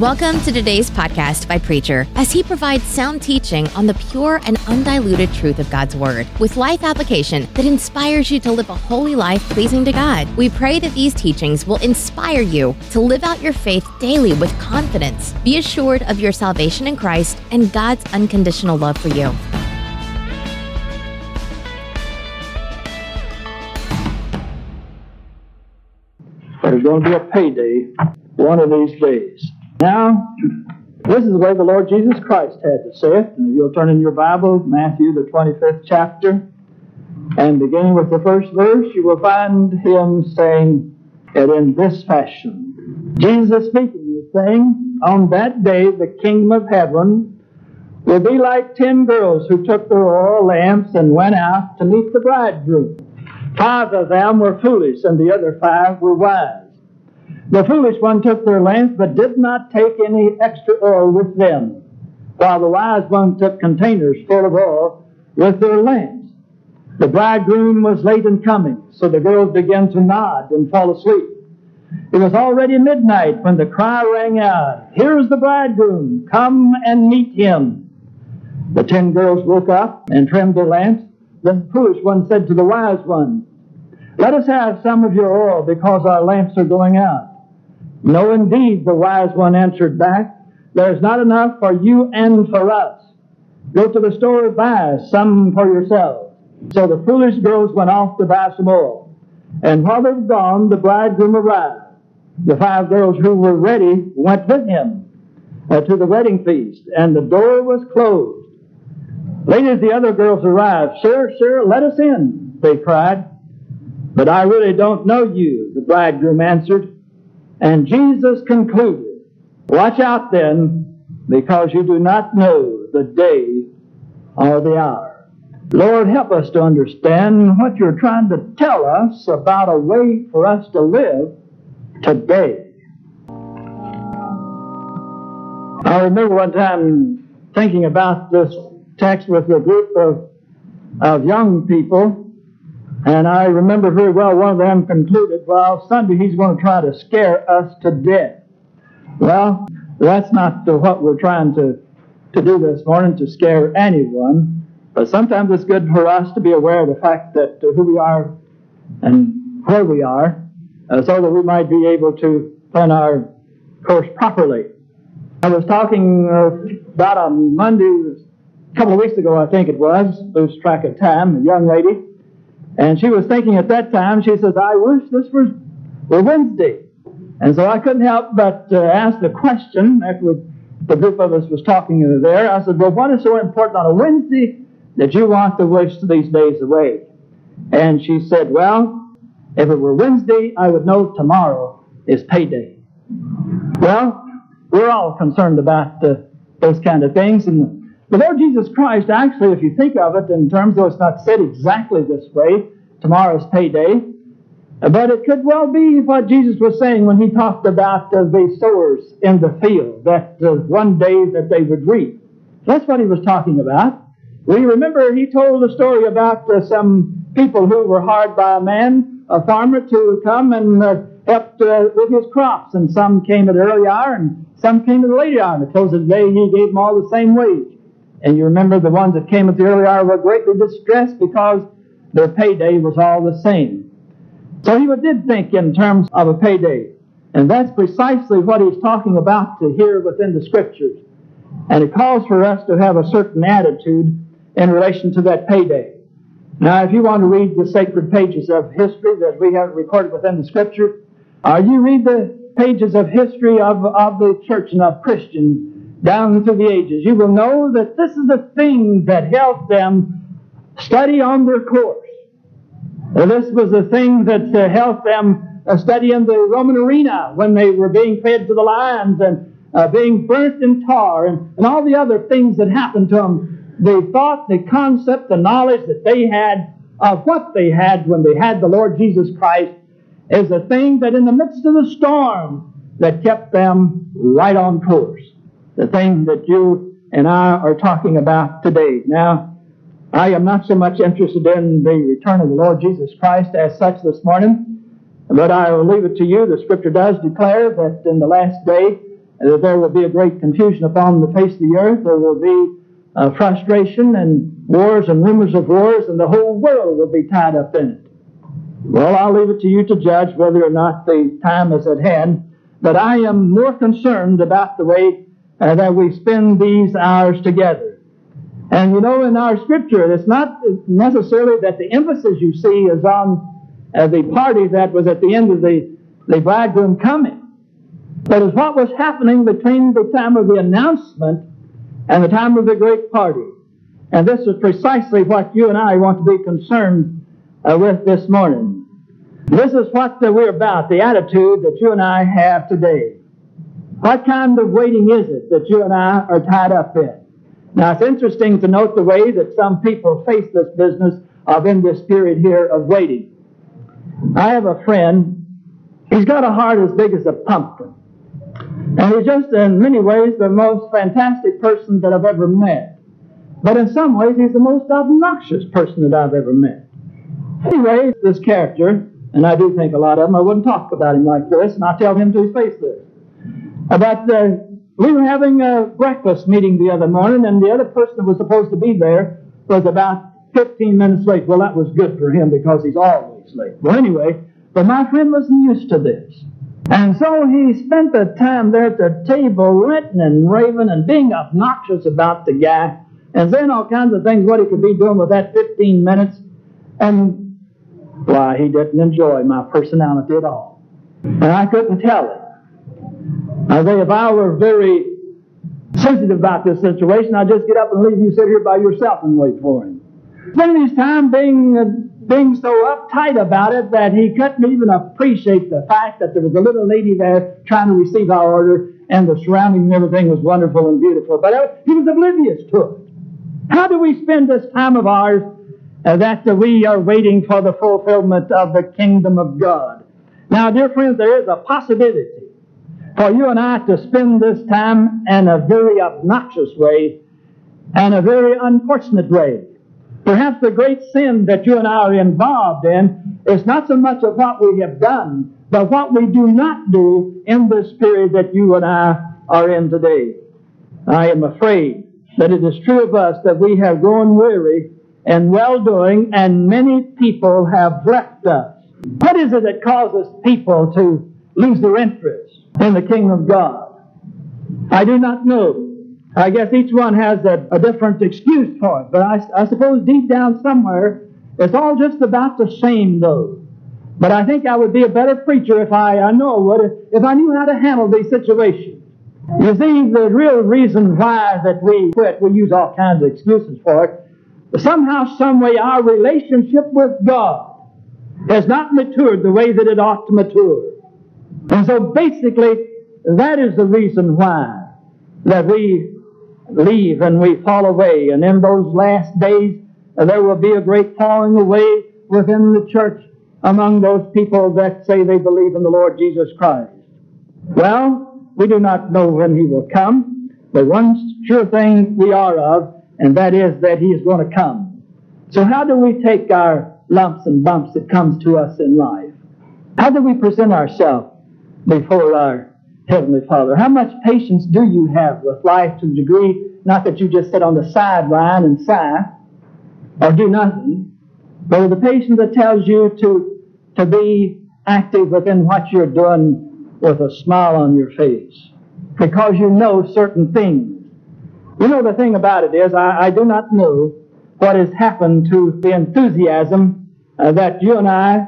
Welcome to today's podcast by Preacher as he provides sound teaching on the pure and undiluted truth of God's Word with life application that inspires you to live a holy life pleasing to God. We pray that these teachings will inspire you to live out your faith daily with confidence. Be assured of your salvation in Christ and God's unconditional love for you. There's going to be a payday one of these days. Now, this is the way the Lord Jesus Christ had to say it. And if you'll turn in your Bible, Matthew, the 25th chapter, and beginning with the first verse, you will find him saying it in this fashion. Jesus speaking is saying, On that day the kingdom of heaven will be like ten girls who took their oil lamps and went out to meet the bridegroom. Five of them were foolish, and the other five were wise. The foolish one took their lamps, but did not take any extra oil with them, while the wise one took containers full of oil with their lamps. The bridegroom was late in coming, so the girls began to nod and fall asleep. It was already midnight when the cry rang out, Here's the bridegroom, come and meet him. The ten girls woke up and trimmed their lamps. Then the foolish one said to the wise one, Let us have some of your oil because our lamps are going out. No, indeed, the wise one answered back, There's not enough for you and for us. Go to the store and buy some for yourselves. So the foolish girls went off to buy some oil. And while they were gone, the bridegroom arrived. The five girls who were ready went with him uh, to the wedding feast, and the door was closed. Late as the other girls arrived, Sir, sir, let us in, they cried. But I really don't know you, the bridegroom answered. And Jesus concluded, Watch out then, because you do not know the day or the hour. Lord, help us to understand what you're trying to tell us about a way for us to live today. I remember one time thinking about this text with a group of, of young people, and I remember very well one of them concluded, Well, Sunday he's going to try to scare us to death. Well, that's not what we're trying to, to do this morning, to scare anyone. But sometimes it's good for us to be aware of the fact that uh, who we are and where we are, uh, so that we might be able to plan our course properly. I was talking uh, about on Monday, a couple of weeks ago, I think it was, lose track of time, a young lady, and she was thinking at that time, she says, I wish this was were Wednesday. And so I couldn't help but uh, ask the question after the group of us was talking there. I said, Well, what is so important on a Wednesday that you want to wish these days away? And she said, Well, if it were Wednesday, I would know tomorrow is payday. Well, we're all concerned about uh, those kind of things. And the Lord Jesus Christ, actually, if you think of it in terms, though it's not said exactly this way, tomorrow's payday, but it could well be what Jesus was saying when he talked about uh, the sowers in the field, that uh, one day that they would reap. That's what he was talking about. We remember he told a story about uh, some people who were hired by a man, a farmer, to come and uh, help uh, with his crops. And some came at early hour and some came at a late hour. And the close of the day, he gave them all the same wage. And you remember the ones that came at the early hour were greatly distressed because their payday was all the same. So he did think in terms of a payday. And that's precisely what he's talking about to hear within the scriptures. And it calls for us to have a certain attitude in relation to that payday. Now, if you want to read the sacred pages of history that we have recorded within the scripture, uh, you read the pages of history of, of the church and of Christians down through the ages. You will know that this is the thing that helped them study on their course. This was the thing that uh, helped them uh, study in the Roman arena when they were being fed to the lions and uh, being burnt in tar and, and all the other things that happened to them. The thought, the concept, the knowledge that they had of what they had when they had the Lord Jesus Christ is a thing that in the midst of the storm that kept them right on course. The thing that you and I are talking about today. Now, I am not so much interested in the return of the Lord Jesus Christ as such this morning, but I will leave it to you. The Scripture does declare that in the last day that there will be a great confusion upon the face of the earth. There will be uh, frustration and wars and rumors of wars, and the whole world will be tied up in it. Well, I'll leave it to you to judge whether or not the time is at hand. But I am more concerned about the way uh, that we spend these hours together. And you know, in our scripture, it's not necessarily that the emphasis you see is on uh, the party that was at the end of the, the bridegroom coming, but it's what was happening between the time of the announcement and the time of the great party. And this is precisely what you and I want to be concerned uh, with this morning. This is what we're about, the attitude that you and I have today. What kind of waiting is it that you and I are tied up in? Now, it's interesting to note the way that some people face this business of in this period here of waiting. I have a friend, he's got a heart as big as a pumpkin. And he's just in many ways the most fantastic person that I've ever met. But in some ways, he's the most obnoxious person that I've ever met. Anyway, this character, and I do think a lot of him, I wouldn't talk about him like this, and I tell him to his face this. But uh, we were having a breakfast meeting the other morning, and the other person that was supposed to be there was about 15 minutes late. Well, that was good for him because he's always late. Well, anyway, but my friend wasn't used to this. And so he spent the time there at the table ranting and raving and being obnoxious about the guy and saying all kinds of things what he could be doing with that 15 minutes. And why, he didn't enjoy my personality at all. And I couldn't tell it. I say, if I were very sensitive about this situation, I'd just get up and leave you sit here by yourself and wait for him. Spending his time being uh, being so uptight about it that he couldn't even appreciate the fact that there was a little lady there trying to receive our order and the surrounding and everything was wonderful and beautiful. But uh, he was oblivious to it. How do we spend this time of ours uh, that we are waiting for the fulfillment of the kingdom of God? Now, dear friends, there is a possibility for you and I to spend this time in a very obnoxious way and a very unfortunate way. Perhaps the great sin that you and I are involved in is not so much of what we have done, but what we do not do in this period that you and I are in today. I am afraid that it is true of us that we have grown weary and well doing, and many people have left us. What is it that causes people to lose their interest in the kingdom of God? I do not know. I guess each one has a, a different excuse for it, but I, I, suppose deep down somewhere it's all just about the same, though. But I think I would be a better preacher if I, I know what if, if I knew how to handle these situations. You see, the real reason why that we quit, we use all kinds of excuses for it. Somehow, some way, our relationship with God has not matured the way that it ought to mature. And so basically, that is the reason why that we leave and we fall away. And in those last days, there will be a great falling away within the church among those people that say they believe in the Lord Jesus Christ. Well, we do not know when He will come, but one sure thing we are of, and that is that He is going to come. So how do we take our lumps and bumps that comes to us in life? How do we present ourselves before our Heavenly Father. How much patience do you have with life to the degree, not that you just sit on the sideline and sigh or do nothing, but the patience that tells you to, to be active within what you're doing with a smile on your face because you know certain things. You know, the thing about it is, I, I do not know what has happened to the enthusiasm uh, that you and I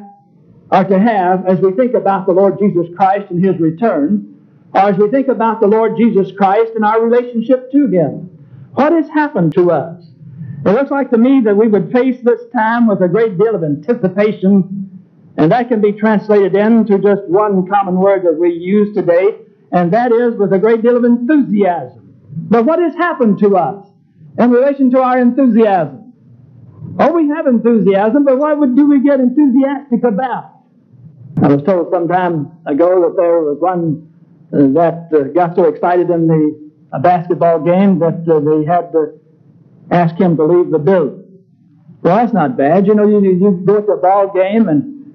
are to have as we think about the Lord Jesus Christ and His return or as we think about the Lord Jesus Christ and our relationship to Him. What has happened to us? It looks like to me that we would face this time with a great deal of anticipation, and that can be translated into just one common word that we use today, and that is with a great deal of enthusiasm. But what has happened to us in relation to our enthusiasm? Oh, we have enthusiasm, but what do we get enthusiastic about? I was told some time ago that there was one that uh, got so excited in the uh, basketball game that uh, they had to ask him to leave the building. Well, that's not bad. You know, you, you go to a ball game, and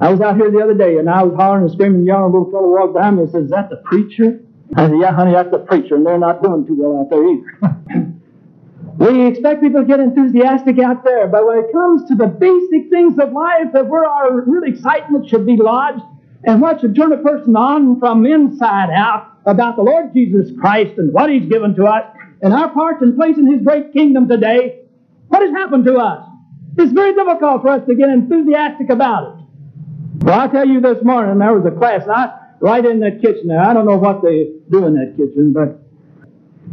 I was out here the other day, and I was hollering and screaming, yelling. A little fellow walked behind me and says, "Is that the preacher?" I said, yeah, honey, that's the preacher, and they're not doing too well out there either. we expect people to get enthusiastic out there, but when it comes to the basic things of life that where our real excitement should be lodged, and what should turn a person on from inside out about the Lord Jesus Christ and what He's given to us, and our part and place in His great kingdom today, what has happened to us? It's very difficult for us to get enthusiastic about it. Well, I tell you this morning, there was a class, I, right in that kitchen there. I don't know what they do in that kitchen, but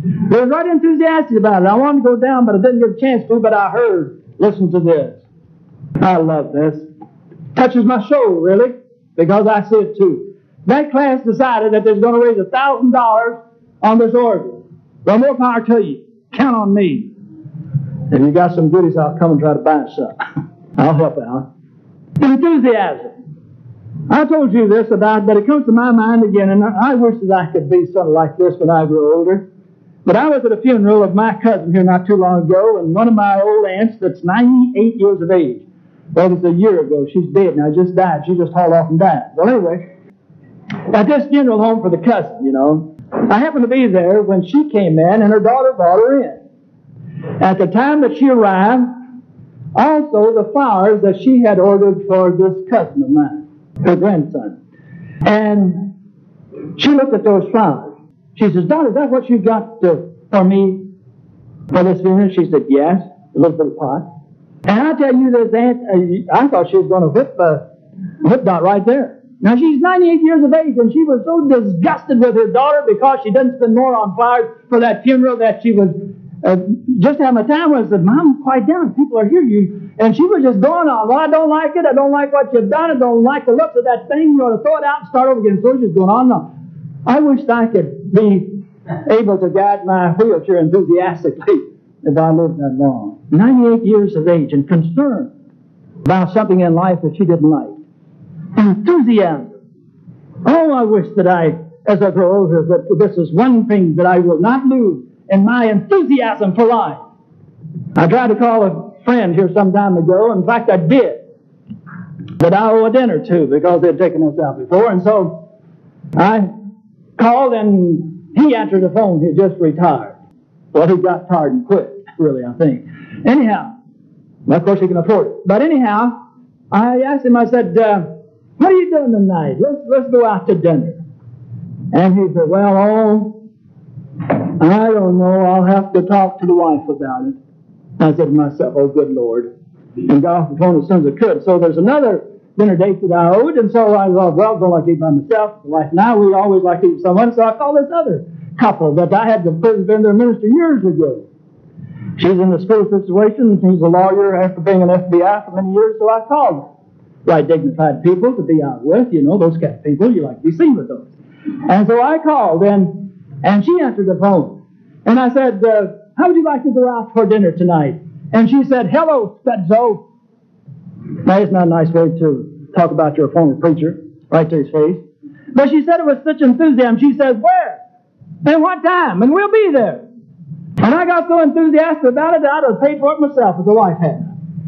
they were right enthusiastic about it. I wanted to go down, but I didn't get a chance to, but I heard. Listen to this. I love this. Touches my soul, really, because I said too. That class decided that they're going to raise a thousand dollars on this organ. Well, more power to you. Count on me. If you got some goodies, I'll come and try to buy some. I'll help out. Enthusiasm. I told you this about, but it comes to my mind again, and I wish that I could be something like this when I grow older. But I was at a funeral of my cousin here not too long ago, and one of my old aunts that's 98 years of age. Well, was a year ago. She's dead now, just died. She just hauled off and died. Well, anyway, at this funeral home for the cousin, you know, I happened to be there when she came in, and her daughter brought her in. At the time that she arrived, also the flowers that she had ordered for this cousin of mine, her grandson. And she looked at those flowers. She says, Daughter, is that what you got to, for me for this funeral? She said, Yes, a little bit of pot. And I tell you, this aunt, uh, I thought she was going to whip, uh, whip Dot right there. Now she's 98 years of age, and she was so disgusted with her daughter because she didn't spend more on flowers for that funeral that she was uh, just having a time with. Said, Mom, quiet down. People are here. You and she was just going on. Well, I don't like it. I don't like what you've done. I don't like the looks of that thing. You ought to throw it out and start over again. So she's going on. No. I wish I could be able to guide my wheelchair enthusiastically if I lived that long. 98 years of age and concerned about something in life that she didn't like. Enthusiasm. Oh, I wish that I, as I grow older, that this is one thing that I will not lose in my enthusiasm for life. I tried to call a friend here some time ago. In fact, I did. But I owe a dinner to because they'd taken us out before. And so I called and he answered the phone. He just retired. Well, he got tired and quit, really, I think. Anyhow, of course he can afford it. But anyhow, I asked him, I said, uh, what are you doing tonight? Let's, let's go out to dinner. And he said, well, oh, I don't know. I'll have to talk to the wife about it. I said to myself, oh, good Lord. And got off the phone as soon as I could. So there's another dinner date that I owed, and so I thought, well, don't like to eat by myself. The wife now, we always like to eat with someone, so I called this other couple that I had to been their minister years ago. She's in a school situation. He's a lawyer after being an FBI for many years, so I called her. Right dignified people to be out with, you know, those kind of people. You like to be seen with those. And so I called, and, and she answered the phone. And I said, uh, how would you like to go out for dinner tonight? And she said, hello, Stetzo. Now, it's not a nice way to talk about your former preacher, right to his face. But she said it with such enthusiasm. She says, where? And what time? And we'll be there. And I got so enthusiastic about it that I'd have paid for it myself as the wife had.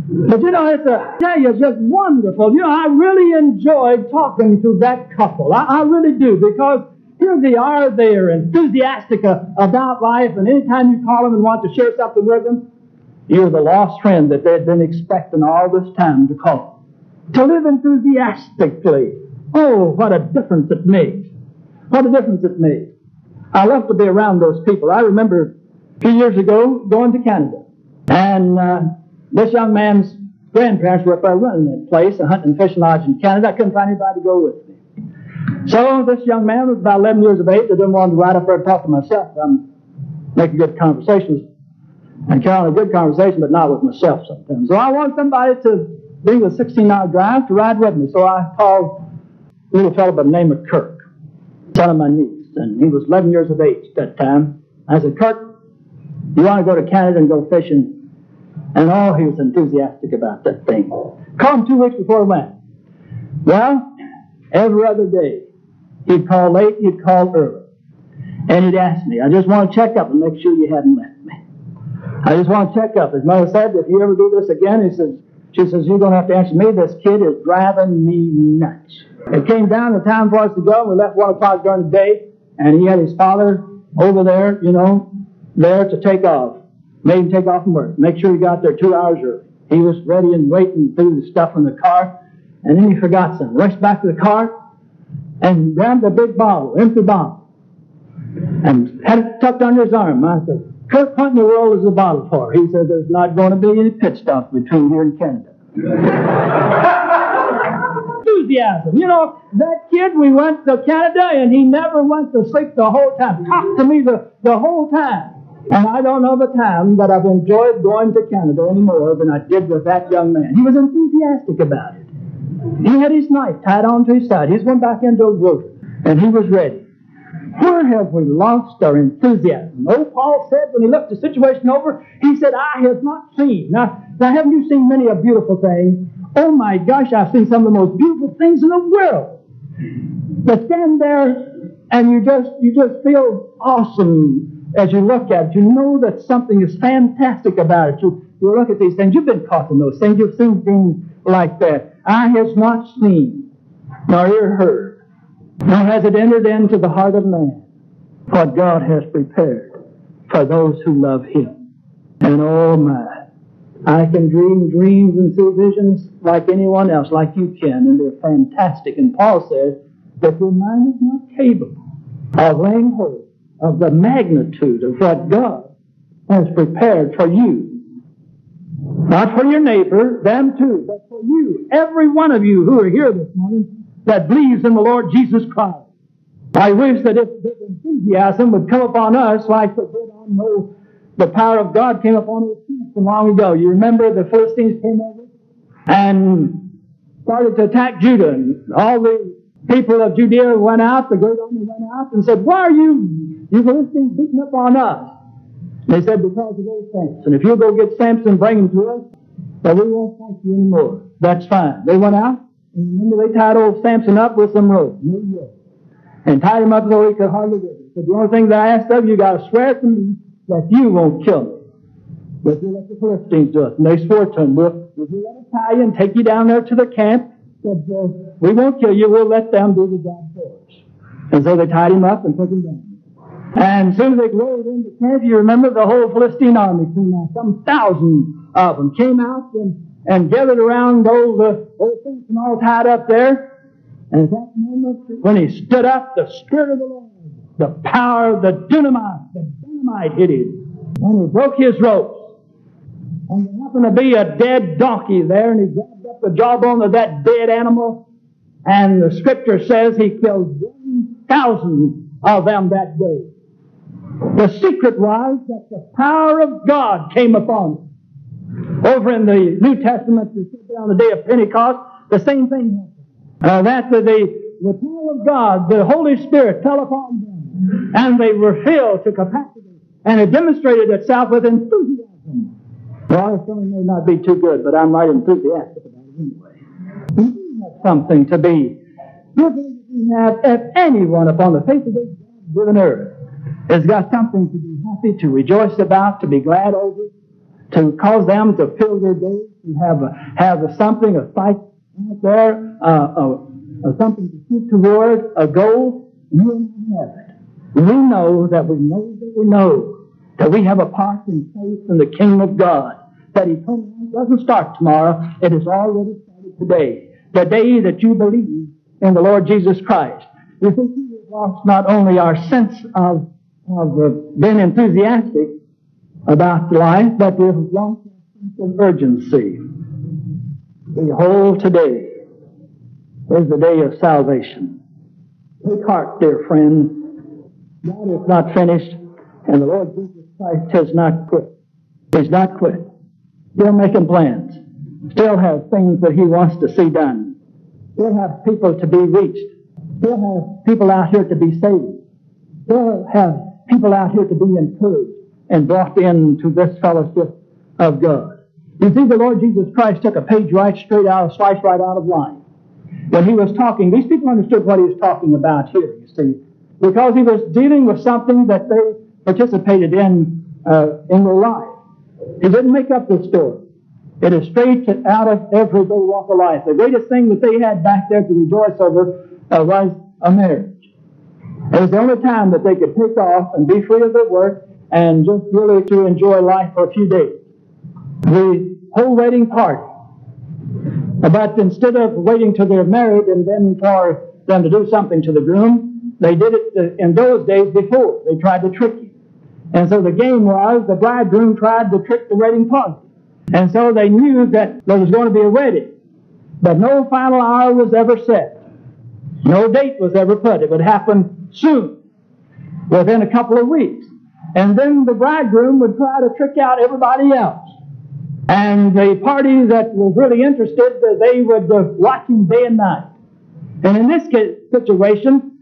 But you know, it's a, I tell you, it's just wonderful. You know, I really enjoyed talking to that couple. I, I really do because here they are, they're enthusiastic about life, and anytime you call them and want to share something with them, you're the lost friend that they'd been expecting all this time to call. To live enthusiastically. Oh, what a difference it makes. What a difference it makes. I love to be around those people. I remember a few years ago going to Canada, and uh, this young man's grandparents were up there running that place, a hunting and fishing lodge in Canada. I couldn't find anybody to go with me. So this young man was about 11 years of age. I didn't want to ride up there and talk to myself. I'm making good conversations and carry on a good conversation, but not with myself sometimes. So I want somebody to bring the 16-hour drive to ride with me. So I called a little fellow by the name of Kirk, son of my niece, and he was 11 years of age at that time. I said, Kirk, you want to go to Canada and go fishing? And oh, he was enthusiastic about that thing. Called him two weeks before I went. Well, every other day, he'd call late, he'd call early. And he'd ask me, I just want to check up and make sure you hadn't left. I just want to check up. His mother said, if you ever do this again, he says, she says, you're going to have to answer me. This kid is driving me nuts. It came down the time for us to go, we left 1 o'clock during the day, and he had his father over there, you know, there to take off. Made him take off from work. Make sure he got there two hours early. He was ready and waiting, threw the stuff in the car, and then he forgot some. Rushed back to the car and grabbed a big bottle, empty bottle, and had it tucked under his arm. I said, Kirk, what in the world is the bottle for? He said, There's not going to be any pit stops between here and Canada. Enthusiasm. You know, that kid, we went to Canada and he never went to sleep the whole time. Talked to me the, the whole time. And I don't know the time that I've enjoyed going to Canada any more than I did with that young man. He was enthusiastic about it. He had his knife tied onto his side. He's went back into a roof, and he was ready. Where have we lost our enthusiasm? Oh, Paul said when he looked the situation over, he said, I have not seen. Now, now haven't you seen many a beautiful thing? Oh my gosh, I've seen some of the most beautiful things in the world. But stand there and you just you just feel awesome as you look at it. You know that something is fantastic about it. You, you look at these things. You've been caught in those things. You've seen things like that. I has not seen, nor ear heard, nor has it entered into the heart of man what God has prepared for those who love Him. And oh my, I can dream dreams and see visions like anyone else, like you can, and they're fantastic. And Paul says that your mind is not capable of laying hold of the magnitude of what God has prepared for you. Not for your neighbor, them too, but for you, every one of you who are here this morning that believes in the Lord Jesus Christ. I wish that if this enthusiasm would come upon us like the did on the, power of God came upon us long ago. You remember the Philistines came over and started to attack Judah, and all the people of Judea went out, the great army went out, and said, Why are you, you Philistines, beating up on us? They said, Because of those Samson. If you'll go get Samson bring him to us, then we won't fight you anymore. That's fine. They went out, remember they tied old Samson up with some rope, and tied him up so he could hardly get it. The only thing that I ask of you, you got to swear to me that you won't kill me. But you let the Philistines do it. And they swore to him, we'll, we'll let us tie you and take you down there to the camp. Said, uh, we won't kill you, we'll let them do the job for us. And so they tied him up and took him down. And as soon as they rode into camp, you remember the whole Philistine army came out. Some thousand of them came out and, and gathered around old, uh, old Samson all tied up there. And at that moment, when he stood up, the Spirit of the Lord, the power of the dynamite, the dynamite hit him. And he broke his ropes. And there happened to be a dead donkey there, and he grabbed up the jawbone of that dead animal. And the scripture says he killed 1,000 of them that day. The secret was that the power of God came upon them. Over in the New Testament, on the day of Pentecost, the same thing happened. Uh, that the, the power of God, the Holy Spirit fell upon them, and they were filled to capacity, and it demonstrated itself with enthusiasm. Well, song may not be too good, but I'm right enthusiastic about it anyway. We have something to be. We have if anyone upon the face of this given earth has got something to be happy, to rejoice about, to be glad over, to cause them to fill their days, and have a, have a something, a sight out there, uh, a, a something to shoot toward, a goal. You have it. We know that we know that we know that we have a part in faith in the kingdom of God. That eternal life doesn't start tomorrow. It has already started today. The day that you believe in the Lord Jesus Christ. You see, we have lost not only our sense of, of uh, being enthusiastic about life, but have lost our sense of urgency. Behold, today is the day of salvation. Take heart, dear friend. God is not finished, and the Lord Jesus Christ has not quit. He's not quit. Still making plans. Still has things that he wants to see done. Still have people to be reached. Still have people out here to be saved. Still have people out here to be encouraged and brought into this fellowship of God. You see, the Lord Jesus Christ took a page right straight out, sliced right out of line. When he was talking, these people understood what he was talking about here, you see, because he was dealing with something that they participated in uh, in their life. He didn't make up this story. It is straight out of everyday walk of life. The greatest thing that they had back there to rejoice over uh, was a marriage. It was the only time that they could take off and be free of their work and just really to enjoy life for a few days. The whole wedding part. But instead of waiting till they're married and then for them to do something to the groom, they did it in those days before. They tried to trick you. And so the game was the bridegroom tried to trick the wedding party. And so they knew that there was going to be a wedding. But no final hour was ever set. No date was ever put. It would happen soon, within a couple of weeks. And then the bridegroom would try to trick out everybody else. And the party that was really interested, they would watch him day and night. And in this situation,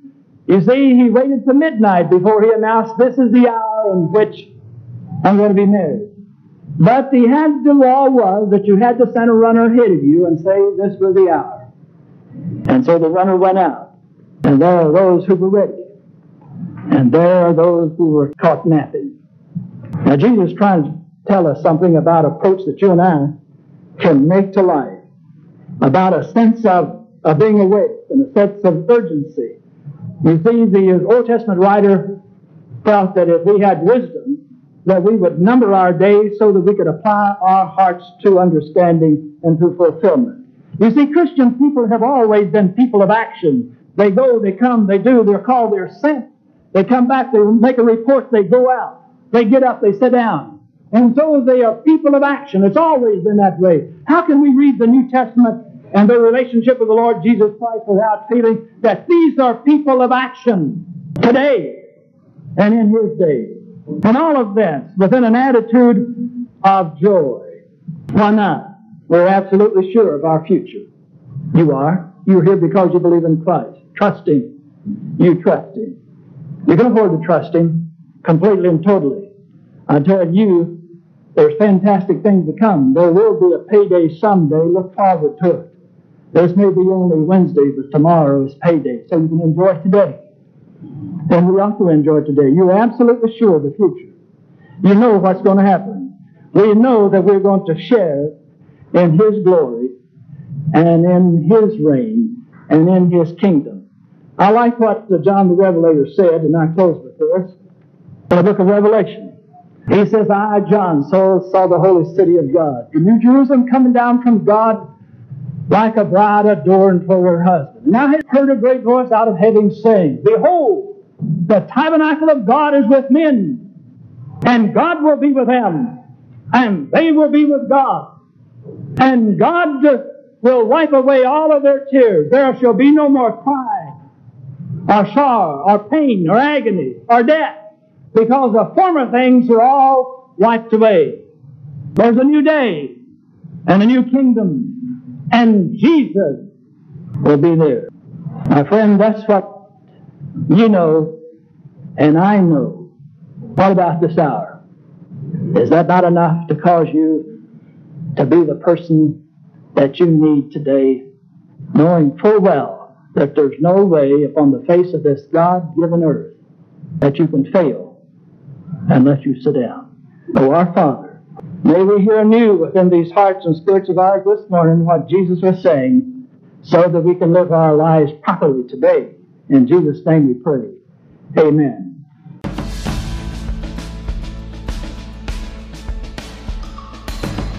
you see, he waited to midnight before he announced, this is the hour in which I'm going to be married. But the had the law was that you had to send a runner ahead of you and say this was the hour. And so the runner went out. And there are those who were ready. And there are those who were caught napping. Now Jesus is trying to tell us something about approach that you and I can make to life. About a sense of, of being awake and a sense of urgency. You see, the Old Testament writer felt that if we had wisdom, that we would number our days so that we could apply our hearts to understanding and to fulfillment. You see, Christian people have always been people of action. They go, they come, they do, they're called, they're sent. They come back, they make a report, they go out. They get up, they sit down. And so they are people of action. It's always been that way. How can we read the New Testament and their relationship with the Lord Jesus Christ without feeling that these are people of action today and in His day? And all of this within an attitude of joy. Why not? We're absolutely sure of our future. You are. You're here because you believe in Christ. Trust Him. You trust Him. You can afford to trust Him completely and totally. I tell you, there's fantastic things to come. There will be a payday someday. Look forward to it. This may be only Wednesday, but tomorrow is payday, so you can enjoy today. And we ought to enjoy today. You're absolutely sure of the future. You know what's going to happen. We know that we're going to share in His glory and in His reign and in His kingdom. I like what uh, John the Revelator said, and I close with this, in the book of Revelation. He says, I, John, saw, saw the holy city of God, the New Jerusalem coming down from God like a bride adorned for her husband. Now I heard a great voice out of heaven saying, Behold, the tabernacle of God is with men, and God will be with them, and they will be with God. And God will wipe away all of their tears. There shall be no more crying, or sorrow, or pain, or agony, or death, because the former things are all wiped away. There's a new day and a new kingdom, and Jesus will be there. My friend, that's what you know, and I know. What about this hour? Is that not enough to cause you to be the person that you need today, knowing full well that there's no way upon the face of this God given earth that you can fail let you sit down? Oh, our Father, may we hear anew within these hearts and spirits of ours this morning what Jesus was saying so that we can live our lives properly today. In Jesus' name we pray. Amen.